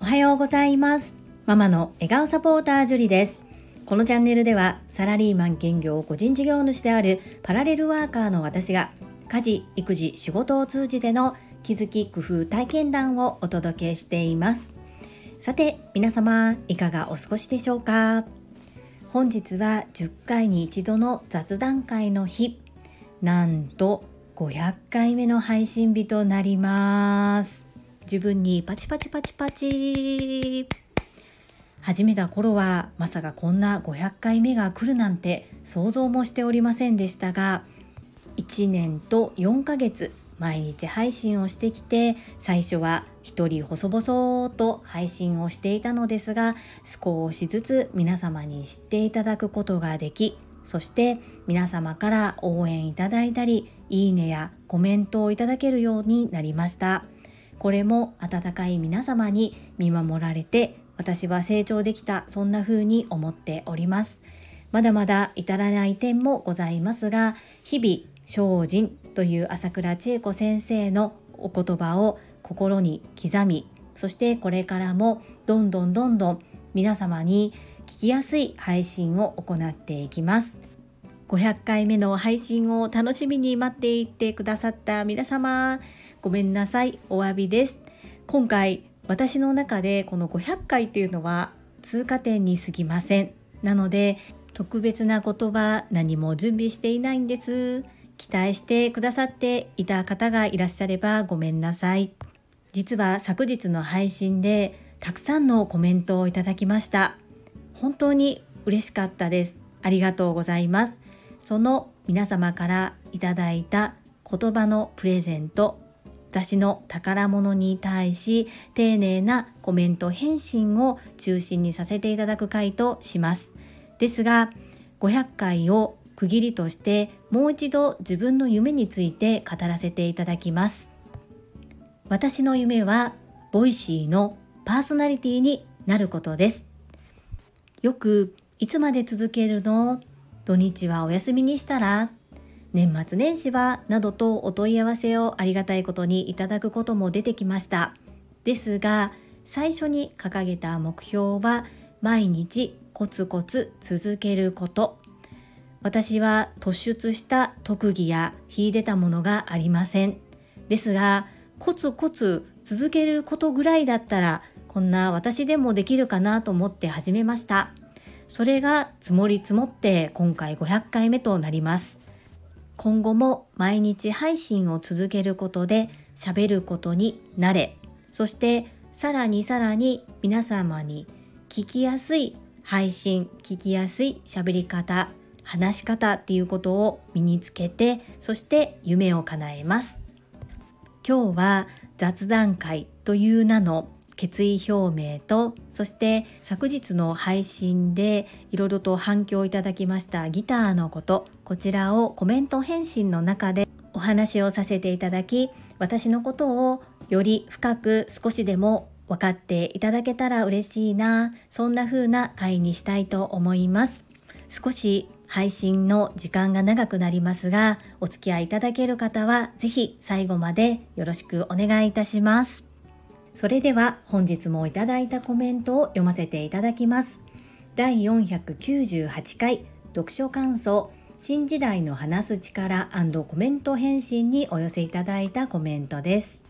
おはようございます。ママの笑顔サポータージュリです。このチャンネルではサラリーマン兼業個人事業主であるパラレルワーカーの私が家事育児仕事を通じての気づき工夫体験談をお届けしています。さて皆様いかがお過ごしでしょうか？本日は10回に一度の雑談会の日。なんと500回目の配信日となります。自分にパチパチパチパチ。始めた頃はまさかこんな500回目が来るなんて想像もしておりませんでしたが1年と4ヶ月毎日配信をしてきて最初は一人細々と配信をしていたのですが少しずつ皆様に知っていただくことができそして皆様から応援いただいたりいいねやコメントをいただけるようになりました。これも温かい皆様に見守られて私は成長できたそんな風に思っております。まだまだ至らない点もございますが日々精進という朝倉千恵子先生のお言葉を心に刻みそしてこれからもどんどんどんどん皆様に聞きやすい配信を行っていきます。500回目の配信を楽しみに待っていてくださった皆様ごめんなさい。お詫びです。今回私の中でこの500回っていうのは通過点に過ぎません。なので特別な言葉何も準備していないんです。期待してくださっていた方がいらっしゃればごめんなさい。実は昨日の配信でたくさんのコメントをいただきました。本当に嬉しかったです。ありがとうございます。その皆様からいただいた言葉のプレゼント私の宝物に対し丁寧なコメント返信を中心にさせていただく回とします。ですが500回を区切りとしてもう一度自分の夢について語らせていただきます。私の夢は Voicy のパーソナリティになることです。よくいつまで続けるの？土日はお休みにしたら年末年始はなどとお問い合わせをありがたいことにいただくことも出てきました。ですが最初に掲げた目標は毎日コツコツ続けること。私は突出した特技や秀でたものがありません。ですがコツコツ続けることぐらいだったらこんな私でもできるかなと思って始めました。それが積もり積もって今回500回目となります。今後も毎日配信を続けることで喋ることに慣れ。そしてさらにさらに皆様に聞きやすい配信聞きやすい喋り方話し方っていうことを身につけてそして夢を叶えます。今日は雑談会という名の決意表明とそして昨日の配信でいろいろと反響いただきましたギターのことこちらをコメント返信の中でお話をさせていただき私のことをより深く少しでも分かっていただけたら嬉しいなそんな風な回にしたいと思います。少し配信の時間が長くなりますがお付き合いいただける方は是非最後までよろしくお願いいたします。それでは本日もいただいたコメントを読ませていただきます。第498回読書感想。新時代の話す力コメント返信にお寄せいただいたコメントです。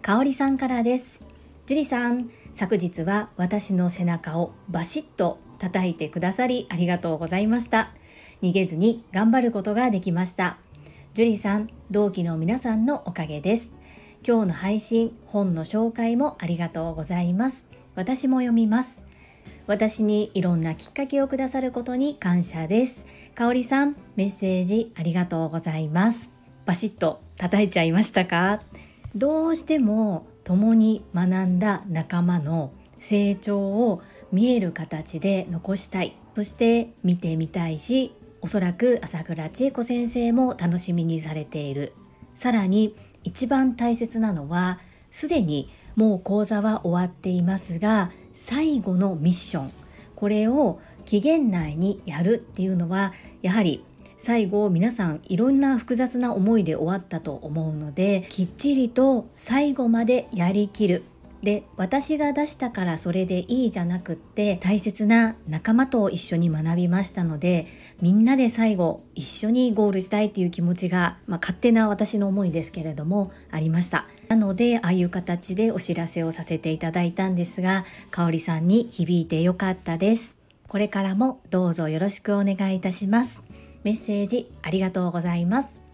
かおりさんからです。樹里さん昨日は私の背中をバシッと叩いてくださりありがとうございました。逃げずに頑張ることができました。樹里さん同期の皆さんのおかげです。今日の配信本の紹介もありがとうございます。私も読みます。私にいろんなきっかけをくださることに感謝です。かおりさんメッセージありがとうございます。バシッと叩いちゃいましたか？どうしても共に学んだ仲間の成長を見える形で残したい。そして見てみたいしおそらく朝倉千恵子先生も楽しみにされている。さらに一番大切なのはすでにもう講座は終わっていますが最後のミッション。これを期限内にやるっていうのはやはり最後皆さんいろんな複雑な思いで終わったと思うのできっちりと最後までやりきる。で私が出したからそれでいいじゃなくって大切な仲間と一緒に学びましたのでみんなで最後一緒にゴールしたいという気持ちが、まあ、勝手な私の思いですけれどもありました。なのでああいう形でお知らせをさせていただいたんですが香里さんに響いてよかったです。これからもどうぞよろしくお願いいたします。メッセージありがとうございます。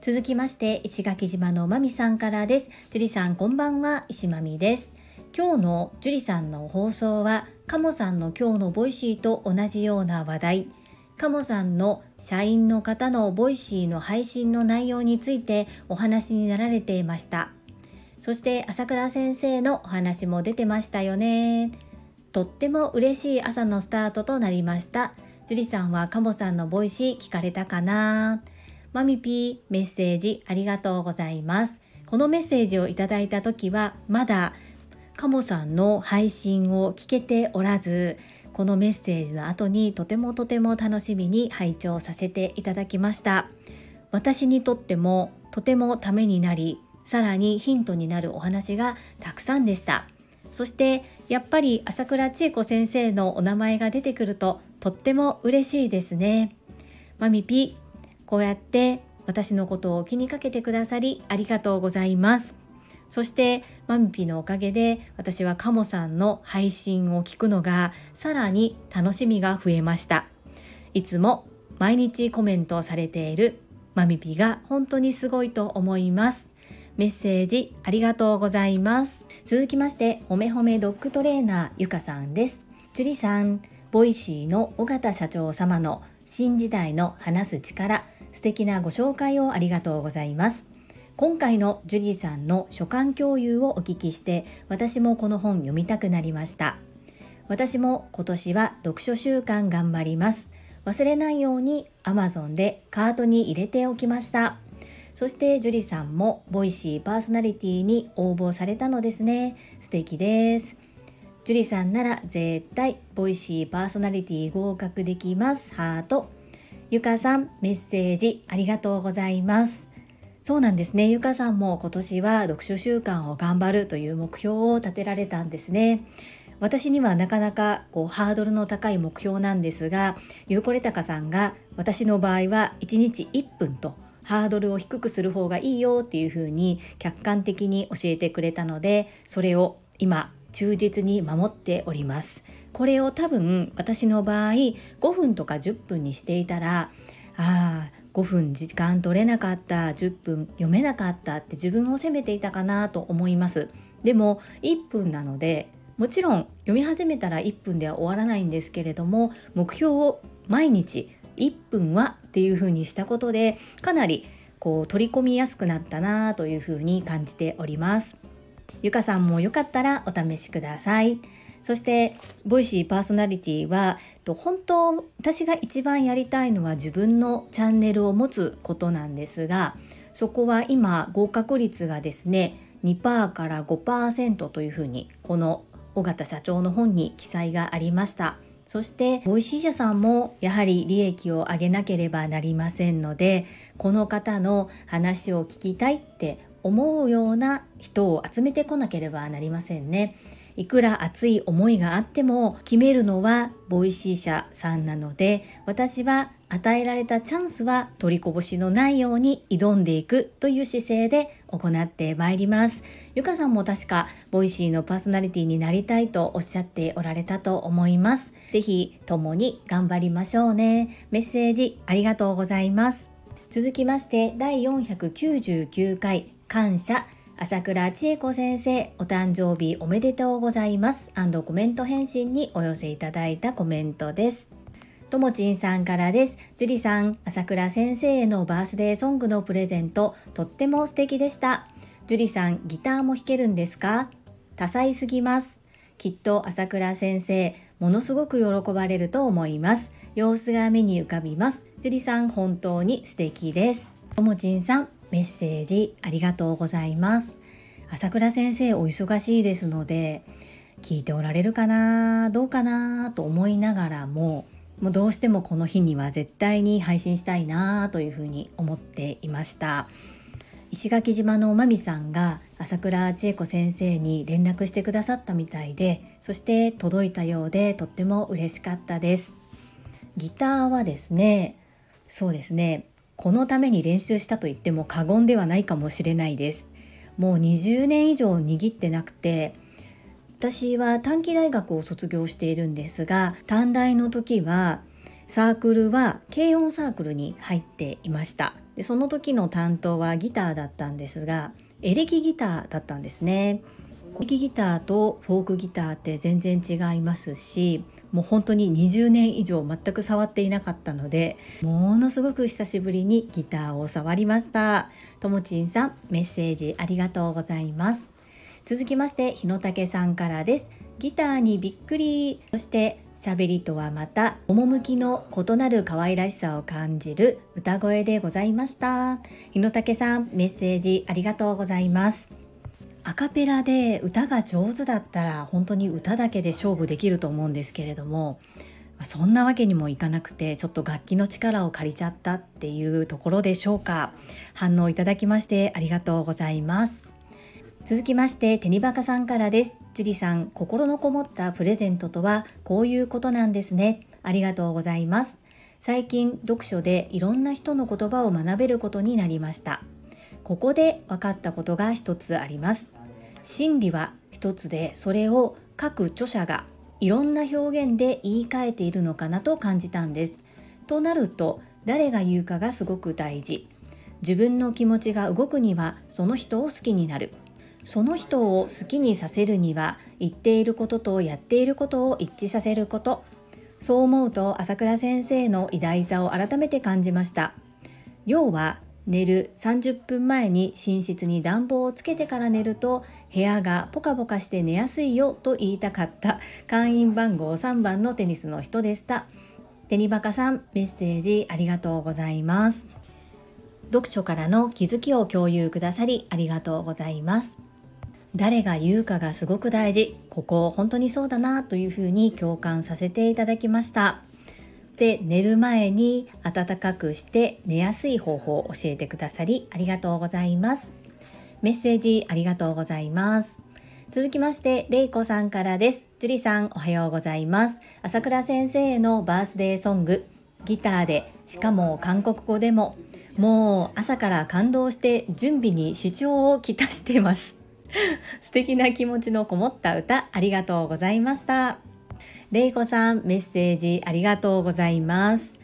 続きまして石垣島のまみさんからです。樹里さんこんばんは。石まみです。今日の樹里さんの放送はカモさんの今日のボイシーと同じような話題。カモさんの社員の方の Voicy の配信の内容についてお話になられていました。そして朝倉先生のお話も出てましたよね。とっても嬉しい朝のスタートとなりました。樹里さんはカモさんの Voicy 聞かれたかな。マミピーメッセージありがとうございます。このメッセージをいただいた時はまだカモさんの配信を聞けておらずこのメッセージの後にとてもとても楽しみに拝聴させていただきました。私にとってもとてもためになりさらにヒントになるお話がたくさんでした。そしてやっぱり朝倉千恵子先生のお名前が出てくるととっても嬉しいですね。マミピこうやって私のことを気にかけてくださりありがとうございます。そしてマミピのおかげで私はカモさんの配信を聞くのがさらに楽しみが増えました。いつも毎日コメントされているマミピが本当にすごいと思います。メッセージありがとうございます。続きまして、ほめほめドッグトレーナーゆかさんです。樹里さん、 Voicy の緒方社長様の新時代の話す力、素敵なご紹介をありがとうございます。今回のジュリさんの所感共有をお聞きして私もこの本読みたくなりました。私も今年は読書習慣頑張ります。忘れないように Amazon でカートに入れておきました。そしてジュリさんも Voicy パーソナリティに応募されたのですね。素敵です。ジュリさんなら絶対 Voicy パーソナリティ合格できます。ハート。ゆかさん、メッセージありがとうございます。そうなんですね。ゆかさんも今年は読書習慣を頑張るという目標を立てられたんですね。私にはなかなかこうハードルの高い目標なんですが、ゆうこれたかさんが私の場合は1日1分とハードルを低くする方がいいよっていうふうに客観的に教えてくれたので、それを今忠実に守っております。これを多分私の場合5分とか10分にしていたらああ5分時間取れなかった10分読めなかったって自分を責めていたかなと思います。でも1分なのでもちろん読み始めたら1分では終わらないんですけれども目標を毎日1分はっていう風にしたことでかなりこう取り込みやすくなったなという風に感じております。ゆかさんもよかったらお試しください。そしてボイシーパーソナリティは本当私が一番やりたいのは自分のチャンネルを持つことなんですがそこは今合格率がですね2%から5%というふうにこの緒方社長の本に記載がありましたそして Voicy 社さんもやはり利益を上げなければなりませんのでこの方の話を聞きたいって思うような人を集めてこなければなりませんね。いくら熱い思いがあっても決めるのは Voicy 社さんなので私は与えられたチャンスは取りこぼしのないように挑んでいくという姿勢で行ってまいります。ゆかさんも確か Voicy のパーソナリティになりたいとおっしゃっておられたと思います。ぜひ共に頑張りましょうね。メッセージありがとうございます。続きまして第499回感謝朝倉千恵子先生、お誕生日おめでとうございます。コメント返信にお寄せいただいたコメントです。ともちんさんからです。樹里さん、朝倉先生へのバースデーソングのプレゼント、とっても素敵でした。樹里さん、ギターも弾けるんですか？多彩すぎます。きっと朝倉先生、ものすごく喜ばれると思います。様子が目に浮かびます。樹里さん、本当に素敵です。ともちんさん、メッセージありがとうございます。朝倉先生お忙しいですので聞いておられるかな？どうかな？と思いながらももうどうしてもこの日には絶対に配信したいなというふうに思っていました。石垣島のまみさんが朝倉千恵子先生に連絡してくださったみたいでそして届いたようでとっても嬉しかったです。ギターはですねそうですねこのために練習したと言っても過言ではないかもしれないです。もう20年以上握ってなくて私は短期大学を卒業しているんですが短大の時はサークルは軽音サークルに入っていました。でその時の担当はギターだったんですがエレキギターだったんですね。エレキギターとフォークギターって全然違いますしもう本当に20年以上全く触っていなかったのでものすごく久しぶりにギターを触りました。ともちんさんメッセージありがとうございます。続きまして日野武さんからです。ギターにびっくりそして喋りとはまた趣の異なる可愛らしさを感じる歌声でございました。日野武さんメッセージありがとうございます。アカペラで歌が上手だったら本当に歌だけで勝負できると思うんですけれどもそんなわけにもいかなくてちょっと楽器の力を借りちゃったっていうところでしょうか。反応いただきましてありがとうございます。続きましてテニバカさんからです。ジュリさん心のこもったプレゼントとはこういうことなんですね。ありがとうございます。最近読書でいろんな人の言葉を学べることになりました。ここで分かったことが一つあります。真理は一つでそれを各著者がいろんな表現で言い換えているのかなと感じたんです。となると誰が言うかがすごく大事。自分の気持ちが動くにはその人を好きになる。その人を好きにさせるには言っていることとやっていることを一致させること。そう思うと朝倉先生の偉大さを改めて感じました。要は寝る30分前に寝室に暖房をつけてから寝ると部屋がポカポカして寝やすいよと言いたかった。会員番号3番のテニスの人でした。テニバカさんメッセージありがとうございます。読書からの気づきを共有くださりありがとうございます。誰が言うかがすごく大事。ここ本当にそうだなというふうに共感させていただきました。で寝る前に暖かくして寝やすい方法を教えてくださりありがとうございます。メッセージありがとうございます。続きましてれいこさんからです。樹里さんおはようございます。朝倉先生のバースデーソングギターでしかも韓国語でももう朝から感動して準備に視聴をきたしてます素敵な気持ちのこもった歌ありがとうございましたれいこさんメッセージありがとうございます。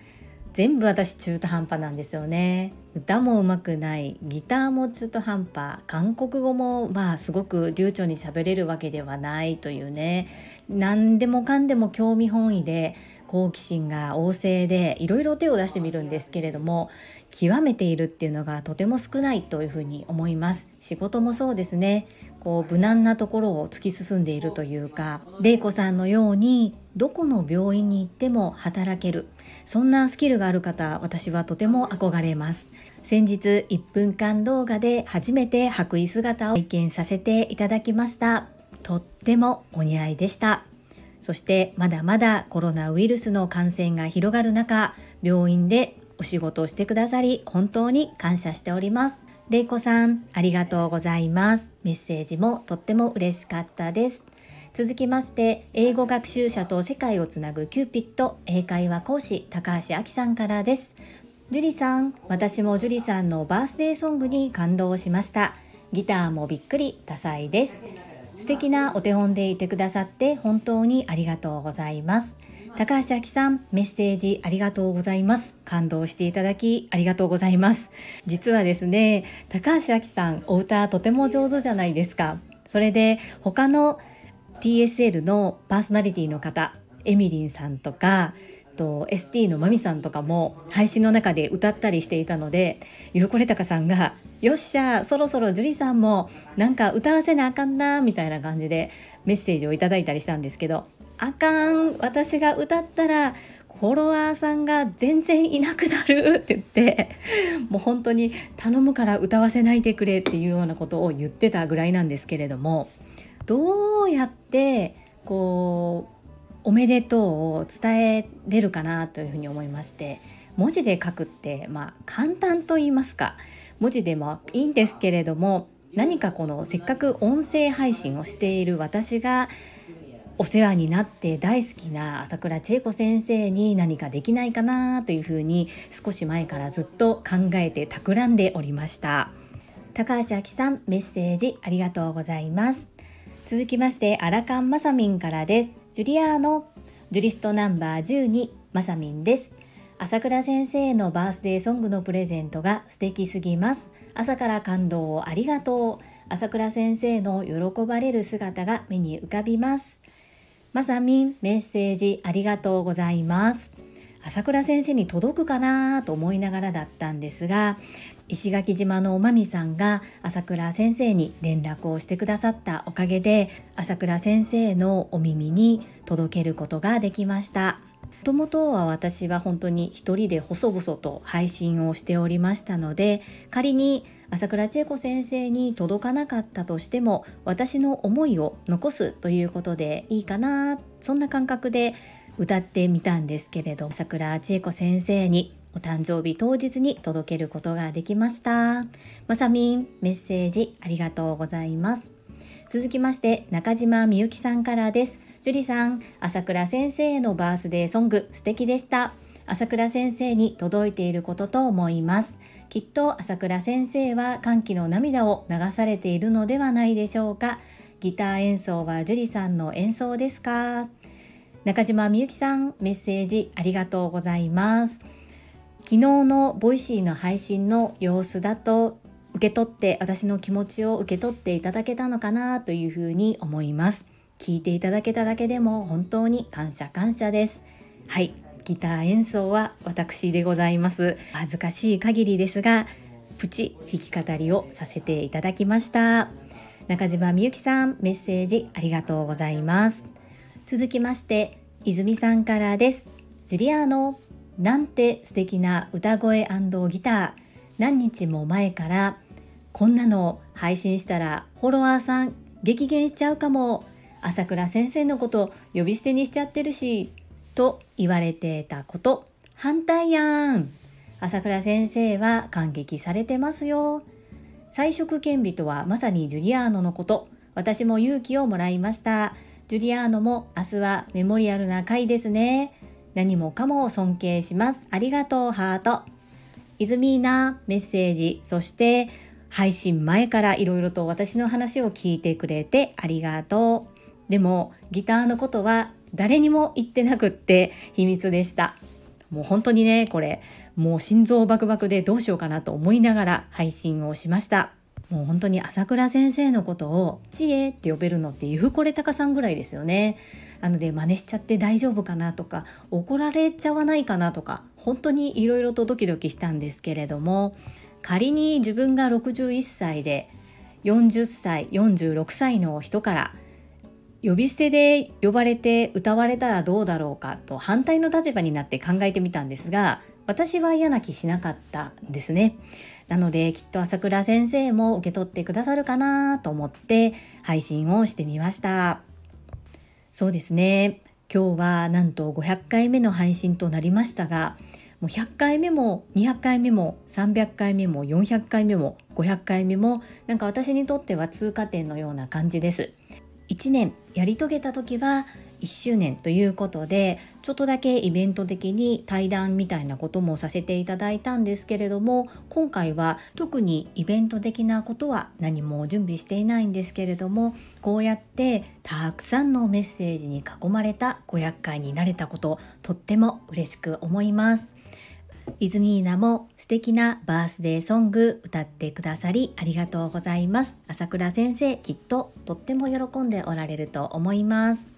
全部私中途半端なんですよね。歌もうまくないギターも中途半端。韓国語もまあすごく流暢に喋れるわけではないというね。何でもかんでも興味本位で好奇心が旺盛でいろいろ手を出してみるんですけれども極めているっていうのがとても少ないというふうに思います。仕事もそうですね。こう無難なところを突き進んでいるというか玲子さんのようにどこの病院に行っても働ける。そんなスキルがある方私はとても憧れます。先日1分間動画で初めて白衣姿を体験させていただきました。とってもお似合いでした。そしてまだまだコロナウイルスの感染が広がる中病院でお仕事をしてくださり本当に感謝しております。れいこさんありがとうございます。メッセージもとっても嬉しかったです。続きまして英語学習者と世界をつなぐキューピット英会話講師高橋明さんからです。ジュリさん私もジュリさんのバースデーソングに感動しました。ギターもびっくり多彩です。素敵なお手本でいてくださって本当にありがとうございます。高橋明さん、メッセージありがとうございます。感動していただきありがとうございます。実はですね、高橋明さん、お歌とても上手じゃないですか。それで他の TSL のパーソナリティの方、エミリンさんとか、と ST のまみさんとかも配信の中で歌ったりしていたのでゆうこれたかさんが「よっしゃそろそろ樹里さんもなんか歌わせなあかんな」みたいな感じでメッセージをいただいたりしたんですけど「あかん私が歌ったらフォロワーさんが全然いなくなる」って言ってもう本当に頼むから歌わせないでくれっていうようなことを言ってたぐらいなんですけれどもどうやってこうおめでとうを伝えれるかなというふうに思いまして文字で書くってまあ簡単と言いますか文字でもいいんですけれども何かこのせっかく音声配信をしている私がお世話になって大好きな朝倉千恵子先生に何かできないかなというふうに少し前からずっと考えて企んでおりました。高橋明さんメッセージありがとうございます。続きましてアラカンマサミンからです。ジュリアーノジュリストナンバー12マサミンです。朝倉先生のバースデーソングのプレゼントが素敵すぎます。朝から感動をありがとう。朝倉先生の喜ばれる姿が目に浮かびます。まさみんメッセージありがとうございます。朝倉先生に届くかなと思いながらだったんですが石垣島のおまみさんが朝倉先生に連絡をしてくださったおかげで朝倉先生のお耳に届けることができました。もともとは私は本当に一人で細々と配信をしておりましたので仮に朝倉千恵子先生に届かなかったとしても私の思いを残すということでいいかなそんな感覚で歌ってみたんですけれど朝倉千恵子先生にお誕生日当日に届けることができました。まさみんメッセージありがとうございます。続きまして中島みゆきさんからです。樹里さん朝倉先生へのバースデーソング素敵でした。朝倉先生に届いていることと思います。きっと朝倉先生は歓喜の涙を流されているのではないでしょうか。ギター演奏は樹里さんの演奏ですか？中島みゆきさんメッセージありがとうございます。昨日の Voicy の配信の様子だと受け取って私の気持ちを受け取っていただけたのかなというふうに思います。聞いていただけただけでも本当に感謝感謝です。はい。ギター演奏は私でございます。恥ずかしい限りですがプチ弾き語りをさせていただきました。中島みゆきさんメッセージありがとうございます。続きまして泉さんからです。ジュリアーノなんて素敵な歌声ギター。何日も前からこんなの配信したらフォロワーさん激減しちゃうかも。朝倉先生のこと呼び捨てにしちゃってるしと言われてたこと。反対やん。朝倉先生は感激されてますよ。彩色顕微とはまさにジュリアーノのこと。私も勇気をもらいました。ジュリアーノも明日はメモリアルな回ですね。何もかも尊敬します。ありがとうハート。イズミーナメッセージ。そして配信前からいろいろと私の話を聞いてくれてありがとう。でもギターのことは誰にも言ってなくって秘密でした。もう本当にねこれ。もう心臓バクバクでどうしようかなと思いながら配信をしました。もう本当に朝倉先生のことを「知恵」って呼べるのってゆふこれたかさんぐらいですよね。なので真似しちゃって大丈夫かなとか怒られちゃわないかなとか本当にいろいろとドキドキしたんですけれども仮に自分が61歳で40歳46歳の人から呼び捨てで呼ばれて歌われたらどうだろうかと反対の立場になって考えてみたんですが私は嫌な気しなかったんですね。なのできっと朝倉先生も受け取ってくださるかなと思って配信をしてみました。そうですね今日はなんと500回目の配信となりましたがもう100回目も200回目も300回目も400回目も500回目もなんか私にとっては通過点のような感じです。1年やり遂げた時は1周年ということでちょっとだけイベント的に対談みたいなこともさせていただいたんですけれども今回は特にイベント的なことは何も準備していないんですけれどもこうやってたくさんのメッセージに囲まれた500回になれたこととっても嬉しく思います。イズミーナも素敵なバースデーソング歌ってくださりありがとうございます。朝倉先生きっととっても喜んでおられると思います。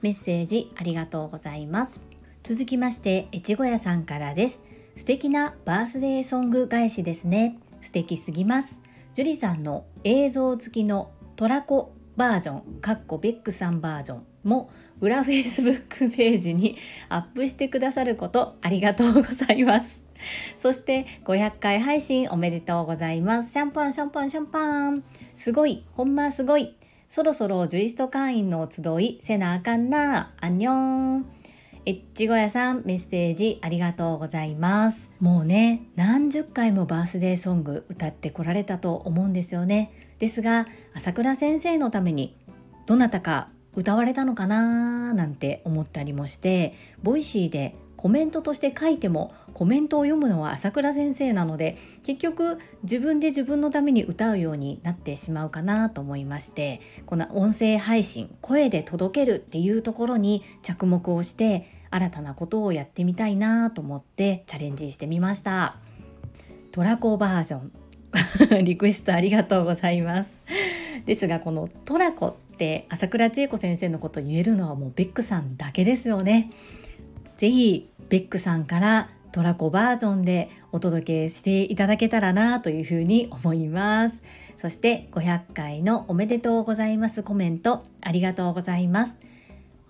メッセージありがとうございます。続きまして越後屋さんからです。素敵なバースデーソング返しですね。素敵すぎます。樹里さんの映像付きのトラコバージョン、かっこベックさんバージョンも裏 Facebook ページにアップしてくださることありがとうございます。そして500回配信おめでとうございます。シャンパンシャンパンシャンパン。すごい、ほんますごい。そろそろジュリスト会員の集いせなあかんなあんにょんいちご屋さんメッセージありがとうございますもうね何十回もバースデーソング歌ってこられたと思うんですよねですが朝倉先生のためにどなたか歌われたのかななんて思ったりもしてボイシーでコメントとして書いてもコメントを読むのは朝倉先生なので結局自分で自分のために歌うようになってしまうかなと思いましてこの音声配信声で届けるっていうところに着目をして新たなことをやってみたいなと思ってチャレンジしてみました。トラコバージョン。リクエストありがとうございます。ですがこのトラコって朝倉千恵子先生のこと言えるのはもうベックさんだけですよね。ぜひベックさんからトラコバージョンでお届けしていただけたらなというふうに思います。そして500回のおめでとうございますコメントありがとうございます。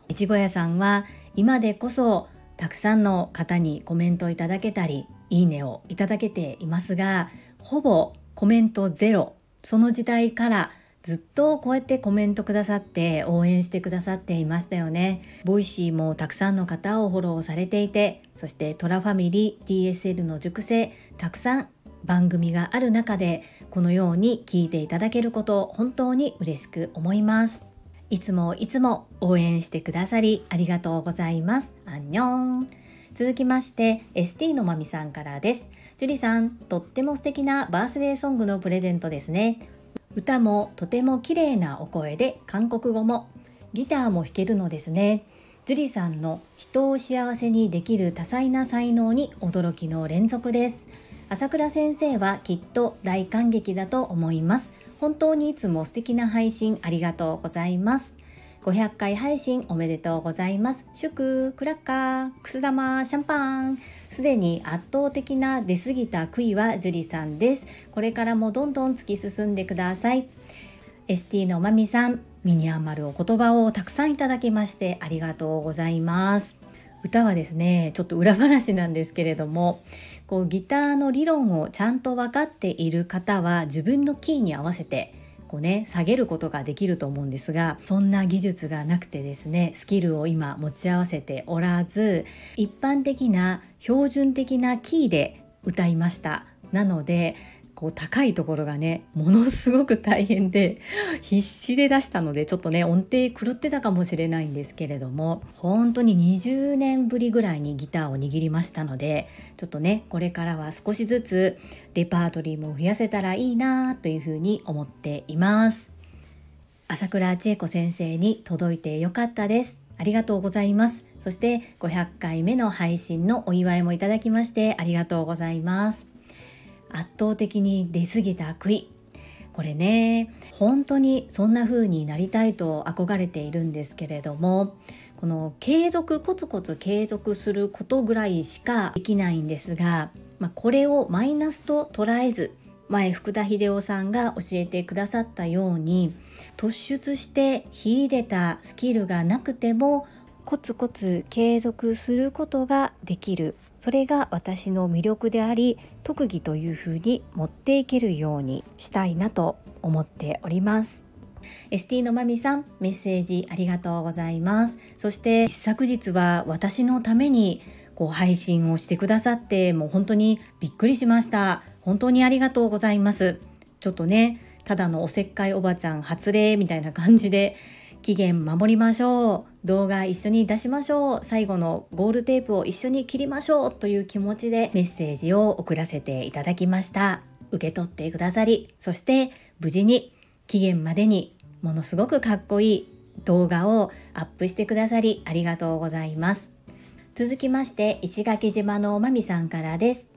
いちご屋さんは今でこそたくさんの方にコメントいただけたりいいねをいただけていますがほぼコメントゼロ。その時代からずっとこうやってコメントくださって応援してくださっていましたよね。ボイシーもたくさんの方をフォローされていて、そしてトラファミリー TSL の熟成、たくさん番組がある中で、このように聞いていただけることを本当に嬉しく思います。いつもいつも応援してくださりありがとうございます。アンニョン。続きまして ST のまみさんからです。ジュリさん、とっても素敵なバースデーソングのプレゼントですね。歌もとても綺麗なお声で韓国語もギターも弾けるのですね。樹里さんの人を幸せにできる多彩な才能に驚きの連続です。朝倉先生はきっと大感激だと思います。本当にいつも素敵な配信ありがとうございます。500回配信おめでとうございます。祝クラッカーくす玉シャンパン。すでに圧倒的な出過ぎた悔いは樹里さんです。これからもどんどん突き進んでください。ST のまみさん身に余るお言葉をたくさんいただきましてありがとうございます。歌はですねちょっと裏話なんですけれどもこうギターの理論をちゃんと分かっている方は自分のキーに合わせてこうね下げることができると思うんですがそんな技術がなくてですねスキルを今持ち合わせておらず一般的な標準的なキーで歌いました。なのでこう高いところがねものすごく大変で必死で出したのでちょっとね音程狂ってたかもしれないんですけれども本当に20年ぶりぐらいにギターを握りましたのでちょっとねこれからは少しずつレパートリーも増やせたらいいなというふうに思っています。朝倉千恵子先生に届いてよかったです。ありがとうございます。そして500回目の配信のお祝いもいただきましてありがとうございます。圧倒的に出過ぎた悪意これね本当にそんな風になりたいと憧れているんですけれどもこの継続コツコツ継続することぐらいしかできないんですが、まあ、これをマイナスと捉えず前福田秀夫さんが教えてくださったように突出して秀でたスキルがなくてもコツコツ継続することができる。それが私の魅力であり特技というふうに持っていけるようにしたいなと思っております。ST のまみさんメッセージありがとうございます。そして昨日は私のためにこう配信をしてくださってもう本当にびっくりしました。本当にありがとうございます。ちょっとねただのおせっかいおばちゃん発令みたいな感じで期限守りましょう。動画一緒に出しましょう。最後のゴールテープを一緒に切りましょうという気持ちでメッセージを送らせていただきました。受け取ってくださりそして無事に期限までにものすごくかっこいい動画をアップしてくださりありがとうございます。続きまして石垣島のまみさんからです。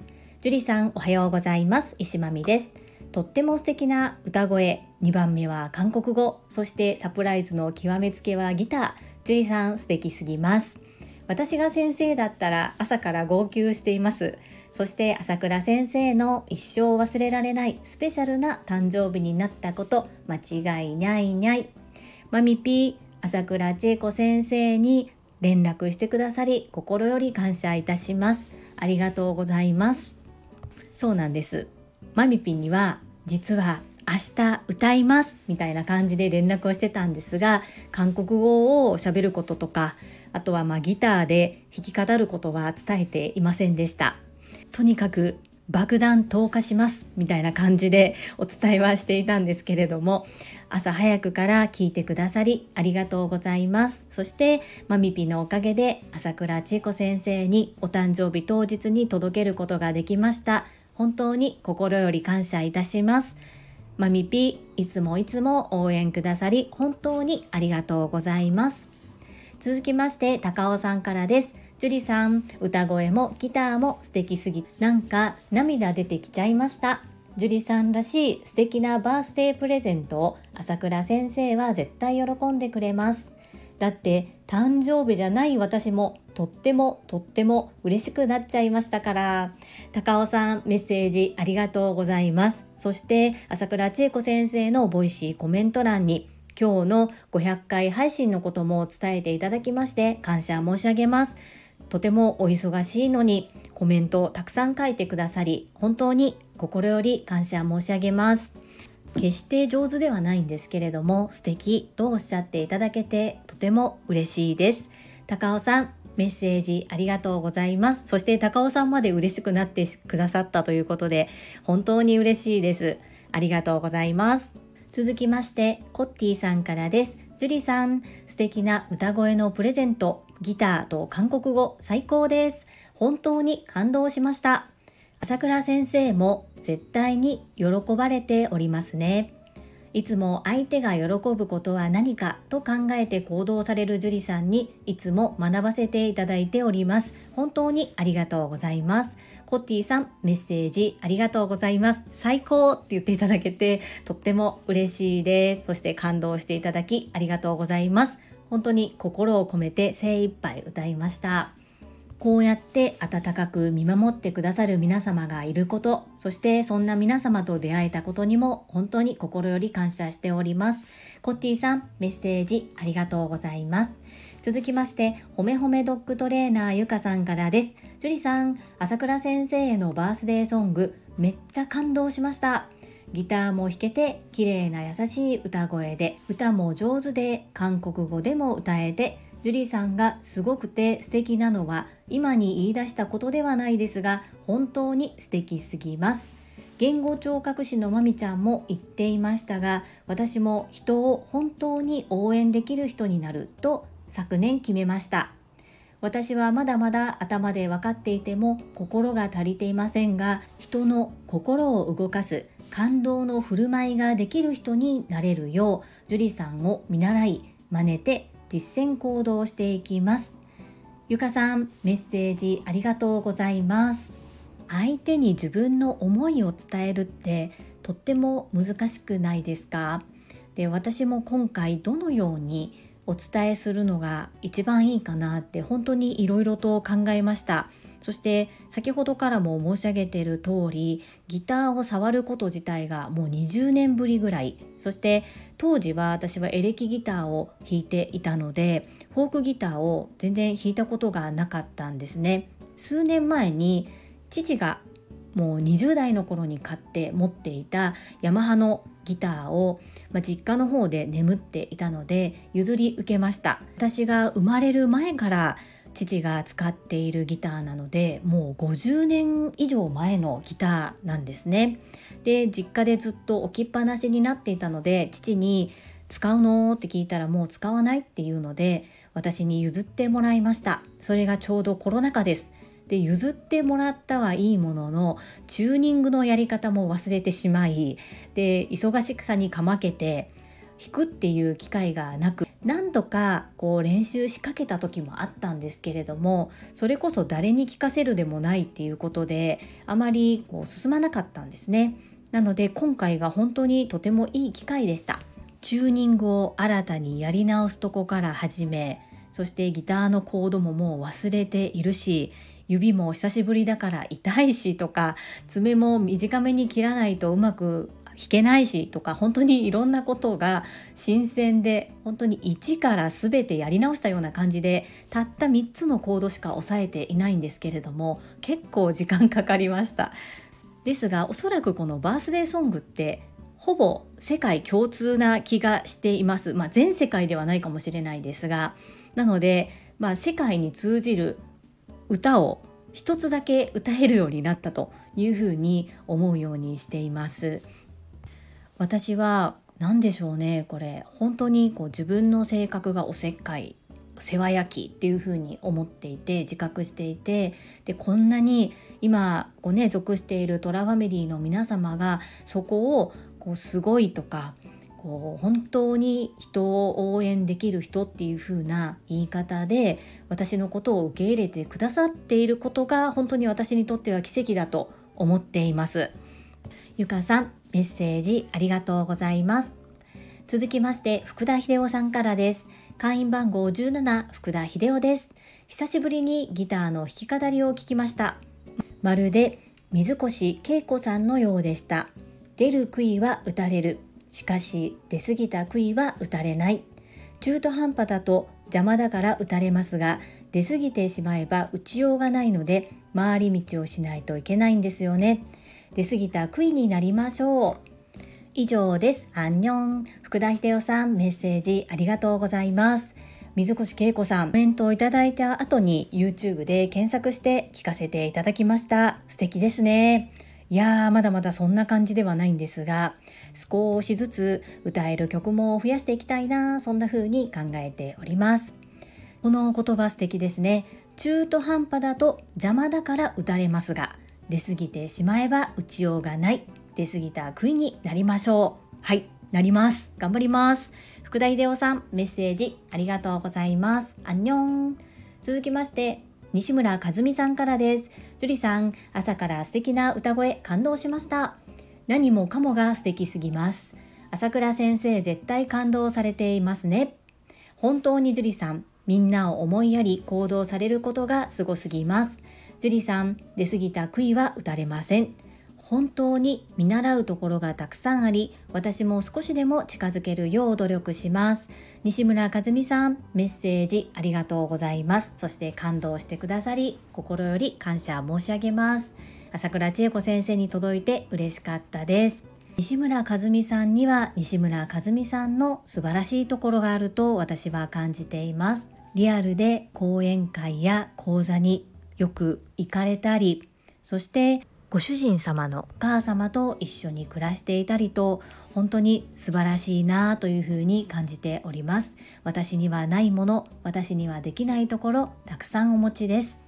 樹里さんおはようございます。石まみです。とっても素敵な歌声。2番目は韓国語。そしてサプライズの極めつけはギター。樹里さん素敵すぎます。私が先生だったら朝から号泣しています。そして朝倉先生の一生忘れられないスペシャルな誕生日になったこと間違いないにゃい。マミピー朝倉千恵子先生に連絡してくださり心より感謝いたします。ありがとうございます。そうなんです。マミピには実は明日歌いますみたいな感じで連絡をしてたんですが韓国語を喋ることとかあとはまギターで弾き語ることは伝えていませんでした。とにかく爆弾投下しますみたいな感じでお伝えはしていたんですけれども朝早くから聞いてくださりありがとうございます。そしてマミピのおかげで朝倉千恵子先生にお誕生日当日に届けることができました。本当に心より感謝いたします。マミピいつもいつも応援くださり本当にありがとうございます。続きまして高尾さんからです。樹里さん歌声もギターも素敵すぎなんか涙出てきちゃいました。樹里さんらしい素敵なバースデープレゼントを朝倉先生は絶対喜んでくれます。だって誕生日じゃない私もとってもとっても嬉しくなっちゃいましたから。高尾さんメッセージありがとうございます。そして朝倉千恵子先生のボイシーコメント欄に今日の500回配信のことも伝えていただきまして感謝申し上げます。とてもお忙しいのにコメントをたくさん書いてくださり本当に心より感謝申し上げます。決して上手ではないんですけれども素敵とおっしゃっていただけてとても嬉しいです。高尾さんメッセージありがとうございます。そして高尾さんまで嬉しくなってくださったということで本当に嬉しいです。ありがとうございます。続きましてコッティさんからです。ジュリさん素敵な歌声のプレゼントギターと韓国語最高です。本当に感動しました。朝倉先生も絶対に喜ばれておりますねいつも相手が喜ぶことは何かと考えて行動される樹里さんにいつも学ばせていただいております。本当にありがとうございます。コッティさんメッセージありがとうございます。最高って言っていただけてとっても嬉しいです。そして感動していただきありがとうございます。本当に心を込めて精一杯歌いました。こうやって温かく見守ってくださる皆様がいること、そしてそんな皆様と出会えたことにも本当に心より感謝しております。コッティさん、メッセージありがとうございます。続きまして、ほめほめドッグトレーナーゆかさんからです。樹里さん、朝倉先生へのバースデーソング、めっちゃ感動しました。ギターも弾けて綺麗な優しい歌声で歌も上手で韓国語でも歌えてジュリーさんがすごくて素敵なのは今に言い出したことではないですが本当に素敵すぎます。言語聴覚士のまみちゃんも言っていましたが私も人を本当に応援できる人になると昨年決めました。私はまだまだ頭で分かっていても心が足りていませんが人の心を動かす感動の振る舞いができる人になれるよう樹里さんを見習い真似て実践行動していきます。ゆかさんメッセージありがとうございます。相手に自分の思いを伝えるってとっても難しくないですか？で私も今回どのようにお伝えするのが一番いいかなって本当にいろいろと考えました。そして先ほどからも申し上げている通りギターを触ること自体がもう20年ぶりぐらい。そして当時は私はエレキギターを弾いていたのでフォークギターを全然弾いたことがなかったんですね数年前に父がもう20代の頃に買って持っていたヤマハのギターを、まあ、実家の方で眠っていたので譲り受けました私が生まれる前から父が使っているギターなのでもう50年以上前のギターなんですね。で実家でずっと置きっぱなしになっていたので父に「使うの?」って聞いたらもう使わないっていうので私に譲ってもらいました。それがちょうどコロナ禍です。で譲ってもらったはいいもののチューニングのやり方も忘れてしまいで忙しさにかまけて弾くっていう機会がなく何度かこう練習しかけた時もあったんですけれどもそれこそ誰に聞かせるでもないっていうことであまりこう進まなかったんですね。なので今回が本当にとてもいい機会でした。チューニングを新たにやり直すとこから始めそしてギターのコードももう忘れているし指も久しぶりだから痛いしとか爪も短めに切らないとうまく弾けないしとか本当にいろんなことが新鮮で本当に一から全てやり直したような感じでたった3つのコードしか押さえていないんですけれども結構時間かかりました。ですがおそらくこのバースデーソングってほぼ世界共通な気がしています。まあ、全世界ではないかもしれないですがなので、まあ、世界に通じる歌を一つだけ歌えるようになったというふうに思うようにしています。私は何でしょうねこれ本当にこう自分の性格がおせっかい世話焼きっていうふうに思っていて自覚していてでこんなに今こう、ね、属しているトラファミリーの皆様がそこをこうすごいとかこう本当に人を応援できる人っていう風な言い方で私のことを受け入れてくださっていることが本当に私にとっては奇跡だと思っています。ゆかさんメッセージありがとうございます。続きまして福田秀夫さんからです。会員番号17福田秀夫です。久しぶりにギターの弾き語りを聞きました。まるで水越恵子さんのようでした。出る杭は打たれる。しかし出過ぎた杭は打たれない。中途半端だと邪魔だから打たれますが、出過ぎてしまえば打ちようがないので回り道をしないといけないんですよね。出過ぎた杭になりましょう。以上です。アンニョン。福田秀夫さん、メッセージありがとうございます。水越恵子さん、コメントをいただいた後に YouTube で検索して聞かせていただきました。素敵ですね。いやー、まだまだそんな感じではないんですが、少しずつ歌える曲も増やしていきたいな、そんな風に考えております。この言葉素敵ですね。中途半端だと邪魔だから打たれますが、出過ぎてしまえば打ちようがない。出過ぎた悔いになりましょう。はい、なります。頑張ります。福田秀夫さん、メッセージありがとうございます。アンニョン。続きまして、西村和美さんからです。樹里さん、朝から素敵な歌声感動しました。何もかもが素敵すぎます。朝倉先生絶対感動されていますね。本当に樹里さん、みんなを思いやり行動されることがすごすぎます。樹里さん、出過ぎた悔いは打たれません。本当に見習うところがたくさんあり私も少しでも近づけるよう努力します。西村和美さんメッセージありがとうございます。そして感動してくださり心より感謝申し上げます。朝倉千恵子先生に届いて嬉しかったです。西村和美さんには西村和美さんの素晴らしいところがあると私は感じています。リアルで講演会や講座によく行かれたりそしてご主人様のお母様と一緒に暮らしていたりと本当に素晴らしいなというふうに感じております。私にはないもの私にはできないところたくさんお持ちです。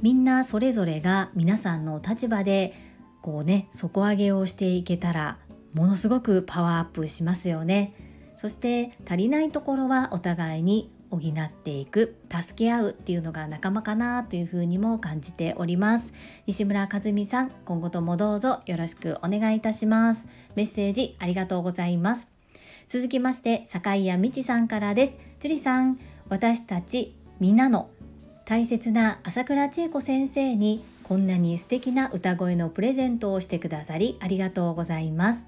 みんなそれぞれが皆さんの立場でこうね底上げをしていけたらものすごくパワーアップしますよね。そして足りないところはお互いに補っていく助け合うっていうのが仲間かなというふうにも感じております。西村和美さん今後ともどうぞよろしくお願いいたします。メッセージありがとうございます。続きまして坂井谷美智さんからです。樹里さん私たちみんなの大切な朝倉千恵子先生にこんなに素敵な歌声のプレゼントをしてくださりありがとうございます。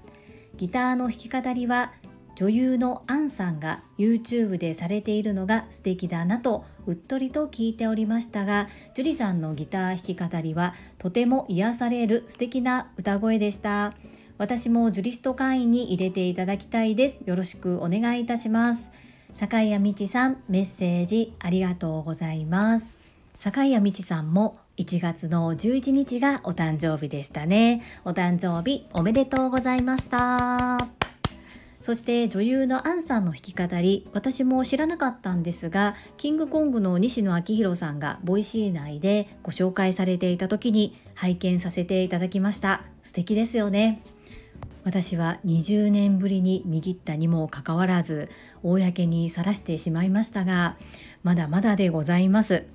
ギターの弾き語りは女優のアンさんが YouTube でされているのが素敵だなとうっとりと聞いておりましたが樹里さんのギター弾き語りはとても癒される素敵な歌声でした。私もジュリスト会員に入れていただきたいです。よろしくお願いいたします。坂井谷道さんメッセージありがとうございます。坂井谷道さんも1月の11日がお誕生日でしたね。お誕生日おめでとうございました。そして女優のアンさんの弾き語り私も知らなかったんですがキングコングの西野亮廣さんがボイシー内でご紹介されていた時に拝見させていただきました。素敵ですよね。私は20年ぶりに握ったにもかかわらず公にさらしてしまいましたがまだまだでございます。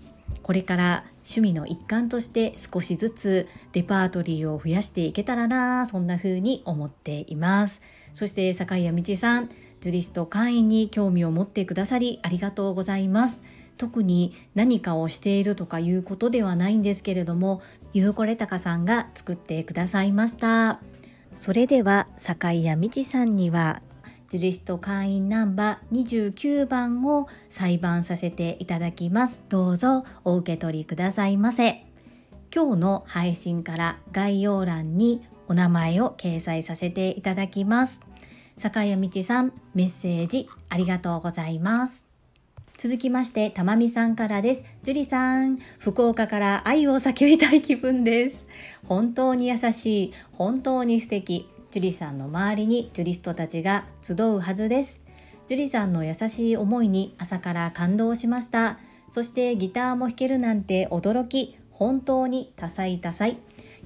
これから趣味の一環として少しずつレパートリーを増やしていけたらなそんな風に思っています。そして坂井谷道さんジュリスト会員に興味を持ってくださりありがとうございます。特に何かをしているとかいうことではないんですけれどもゆうこれたかさんが作ってくださいました。それでは坂井谷道さんにはジュリスト会員ナンバー29番を裁判させていただきます。どうぞお受け取りくださいませ。今日の配信から概要欄にお名前を掲載させていただきます坂谷道さんメッセージありがとうございます続きまして、たまみさんからです。樹里さん、福岡から愛を叫びたい気分です。本当に優しい、本当に素敵。樹里さんの周りにジュリストたちが集うはずです。樹里さんの優しい思いに朝から感動しました。そしてギターも弾けるなんて驚き、本当に多彩多彩。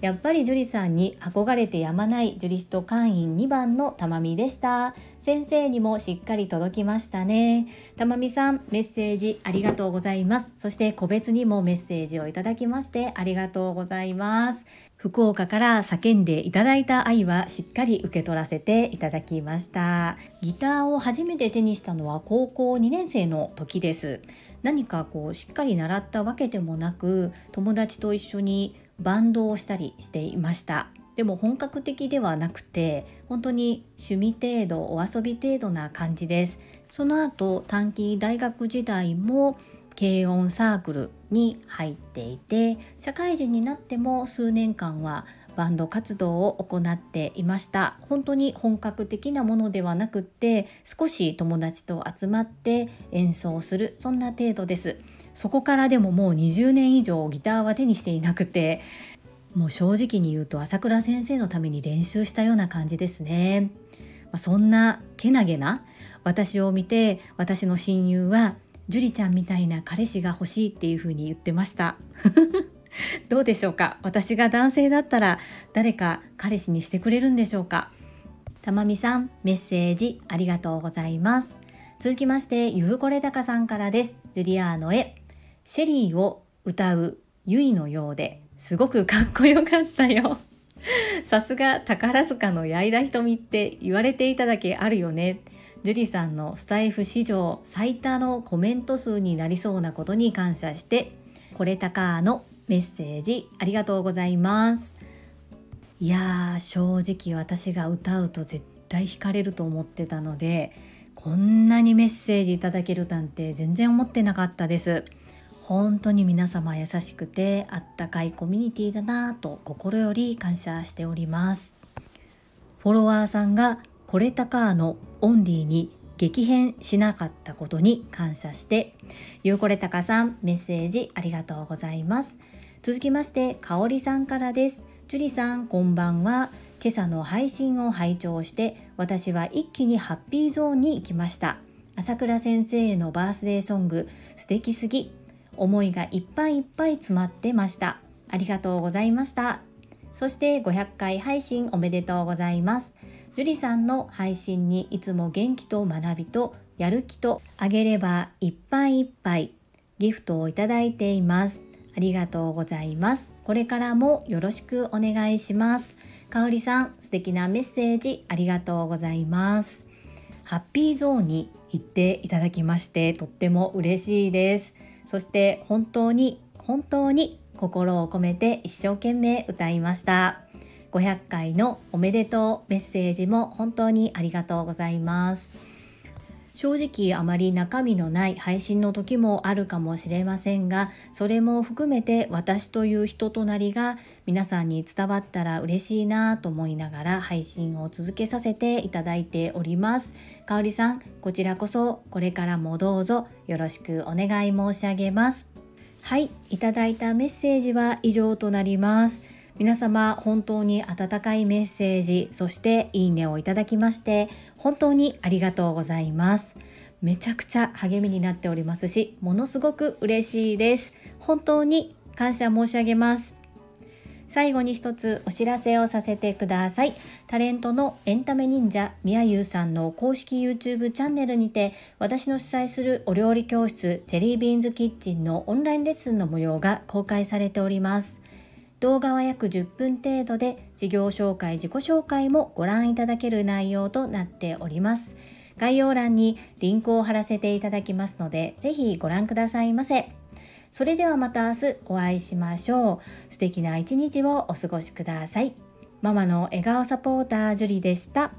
やっぱり樹里さんに憧れてやまないジュリスト会員2番のたまみでした。先生にもしっかり届きましたね。たまみさん、メッセージありがとうございます。そして個別にもメッセージをいただきましてありがとうございます。福岡から叫んでいただいた愛はしっかり受け取らせていただきました。ギターを初めて手にしたのは高校2年生の時です。何かこうしっかり習ったわけでもなく友達と一緒にバンドをしたりしていました。でも本格的ではなくて本当に趣味程度お遊び程度な感じです。その後短期大学時代も軽音サークルに入っていて社会人になっても数年間はバンド活動を行っていました。本当に本格的なものではなくって少し友達と集まって演奏するそんな程度です。そこからでももう20年以上ギターは手にしていなくてもう正直に言うと朝倉先生のために練習したような感じですね。まあ、そんなけなげな私を見て私の親友は樹里ちゃんみたいな彼氏が欲しいっていう風に言ってました。どうでしょうか？私が男性だったら誰か彼氏にしてくれるんでしょうか？たまみさんメッセージありがとうございます。続きましてゆうこれたかさんからです。ジュリアーノへ。シェリーを歌うゆいのようですごくかっこよかったよ。さすが宝塚の矢井田瞳って言われていただけあるよね。ジュリさんのスタイフ史上最多のコメント数になりそうなことに感謝して、これたかのメッセージありがとうございます。いやー正直私が歌うと絶対惹かれると思ってたのでこんなにメッセージいただけるなんて全然思ってなかったです。本当に皆様優しくてあったかいコミュニティだなぁと心より感謝しております。フォロワーさんがこれたかのオンリーに激変しなかったことに感謝して。ゆうこれたかさんメッセージありがとうございます。続きましてかおりさんからです。ジュリさんこんばんは。今朝の配信を拝聴して私は一気にハッピーゾーンに行きました。朝倉先生へのバースデーソング素敵すぎ。思いがいっぱいいっぱい詰まってました。ありがとうございました。そして500回配信おめでとうございます。樹里さんの配信にいつも元気と学びとやる気とあげればいっぱいいっぱいギフトをいただいています。ありがとうございます。これからもよろしくお願いします。かおりさん、素敵なメッセージありがとうございます。ハッピーゾーンに行っていただきましてとっても嬉しいです。そして本当に本当に心を込めて一生懸命歌いました。500回のおめでとうメッセージも本当にありがとうございます。正直あまり中身のない配信の時もあるかもしれませんがそれも含めて私という人となりが皆さんに伝わったら嬉しいなと思いながら配信を続けさせていただいております。かおりさんこちらこそこれからもどうぞよろしくお願い申し上げます。はいいただいたメッセージは以上となります。皆様本当に温かいメッセージそしていいねをいただきまして本当にありがとうございますめちゃくちゃ励みになっておりますしものすごく嬉しいです本当に感謝申し上げます最後に一つお知らせをさせてください。タレントのエンタメ忍者みやゆうさんの公式 YouTube チャンネルにて私の主催するお料理教室ジェリービーンズキッチンのオンラインレッスンの模様が公開されております。動画は約10分程度で事業紹介、自己紹介もご覧いただける内容となっております。概要欄にリンクを貼らせていただきますので、ぜひご覧くださいませ。それではまた明日お会いしましょう。素敵な一日をお過ごしください。ママの笑顔サポータージュリでした。